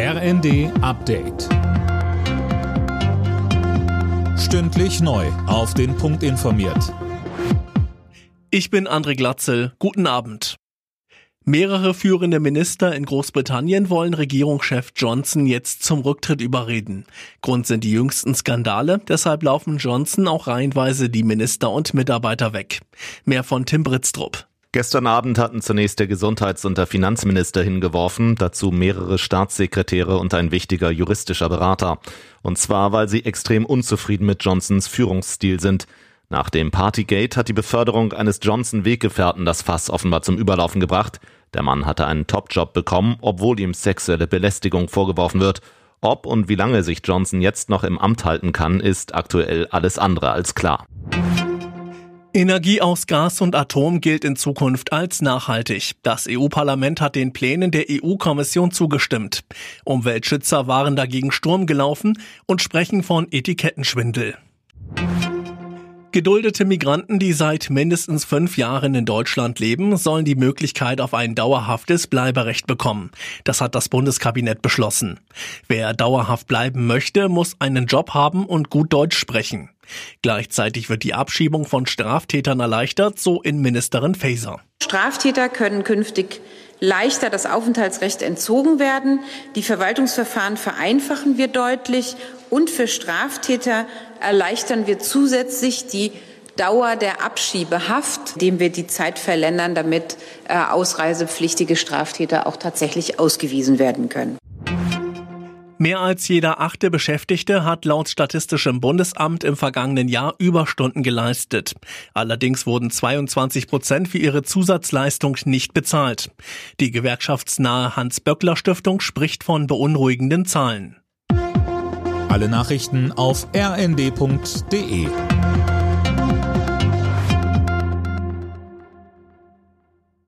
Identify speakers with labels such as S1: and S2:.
S1: RND Update. Stündlich neu. Auf den Punkt informiert.
S2: Ich bin André Glatzel. Guten Abend. Mehrere führende Minister in Großbritannien wollen Regierungschef Johnson jetzt zum Rücktritt überreden. Grund sind die jüngsten Skandale, deshalb laufen Johnson auch reihenweise die Minister und Mitarbeiter weg. Mehr von Tim Britztrup.
S3: Gestern Abend hatten zunächst der Gesundheits- und der Finanzminister hingeworfen, dazu mehrere Staatssekretäre und ein wichtiger juristischer Berater. Und zwar, weil sie extrem unzufrieden mit Johnsons Führungsstil sind. Nach dem Partygate hat die Beförderung eines Johnson-Weggefährten das Fass offenbar zum Überlaufen gebracht. Der Mann hatte einen Topjob bekommen, obwohl ihm sexuelle Belästigung vorgeworfen wird. Ob und wie lange sich Johnson jetzt noch im Amt halten kann, ist aktuell alles andere als klar.
S2: Energie aus Gas und Atom gilt in Zukunft als nachhaltig. Das EU-Parlament hat den Plänen der EU-Kommission zugestimmt. Umweltschützer waren dagegen Sturm gelaufen und sprechen von Etikettenschwindel. Geduldete Migranten, die seit mindestens fünf Jahren in Deutschland leben, sollen die Möglichkeit auf ein dauerhaftes Bleiberecht bekommen. Das hat das Bundeskabinett beschlossen. Wer dauerhaft bleiben möchte, muss einen Job haben und gut Deutsch sprechen. Gleichzeitig wird die Abschiebung von Straftätern erleichtert, so Innenministerin Faeser.
S4: Straftäter können künftig leichter das Aufenthaltsrecht entzogen werden. Die Verwaltungsverfahren vereinfachen wir deutlich und für Straftäter erleichtern wir zusätzlich die Dauer der Abschiebehaft, indem wir die Zeit verlängern, damit äh, ausreisepflichtige Straftäter auch tatsächlich ausgewiesen werden können.
S2: Mehr als jeder achte Beschäftigte hat laut Statistischem Bundesamt im vergangenen Jahr Überstunden geleistet. Allerdings wurden 22 Prozent für ihre Zusatzleistung nicht bezahlt. Die gewerkschaftsnahe Hans-Böckler-Stiftung spricht von beunruhigenden Zahlen.
S1: Alle Nachrichten auf rnd.de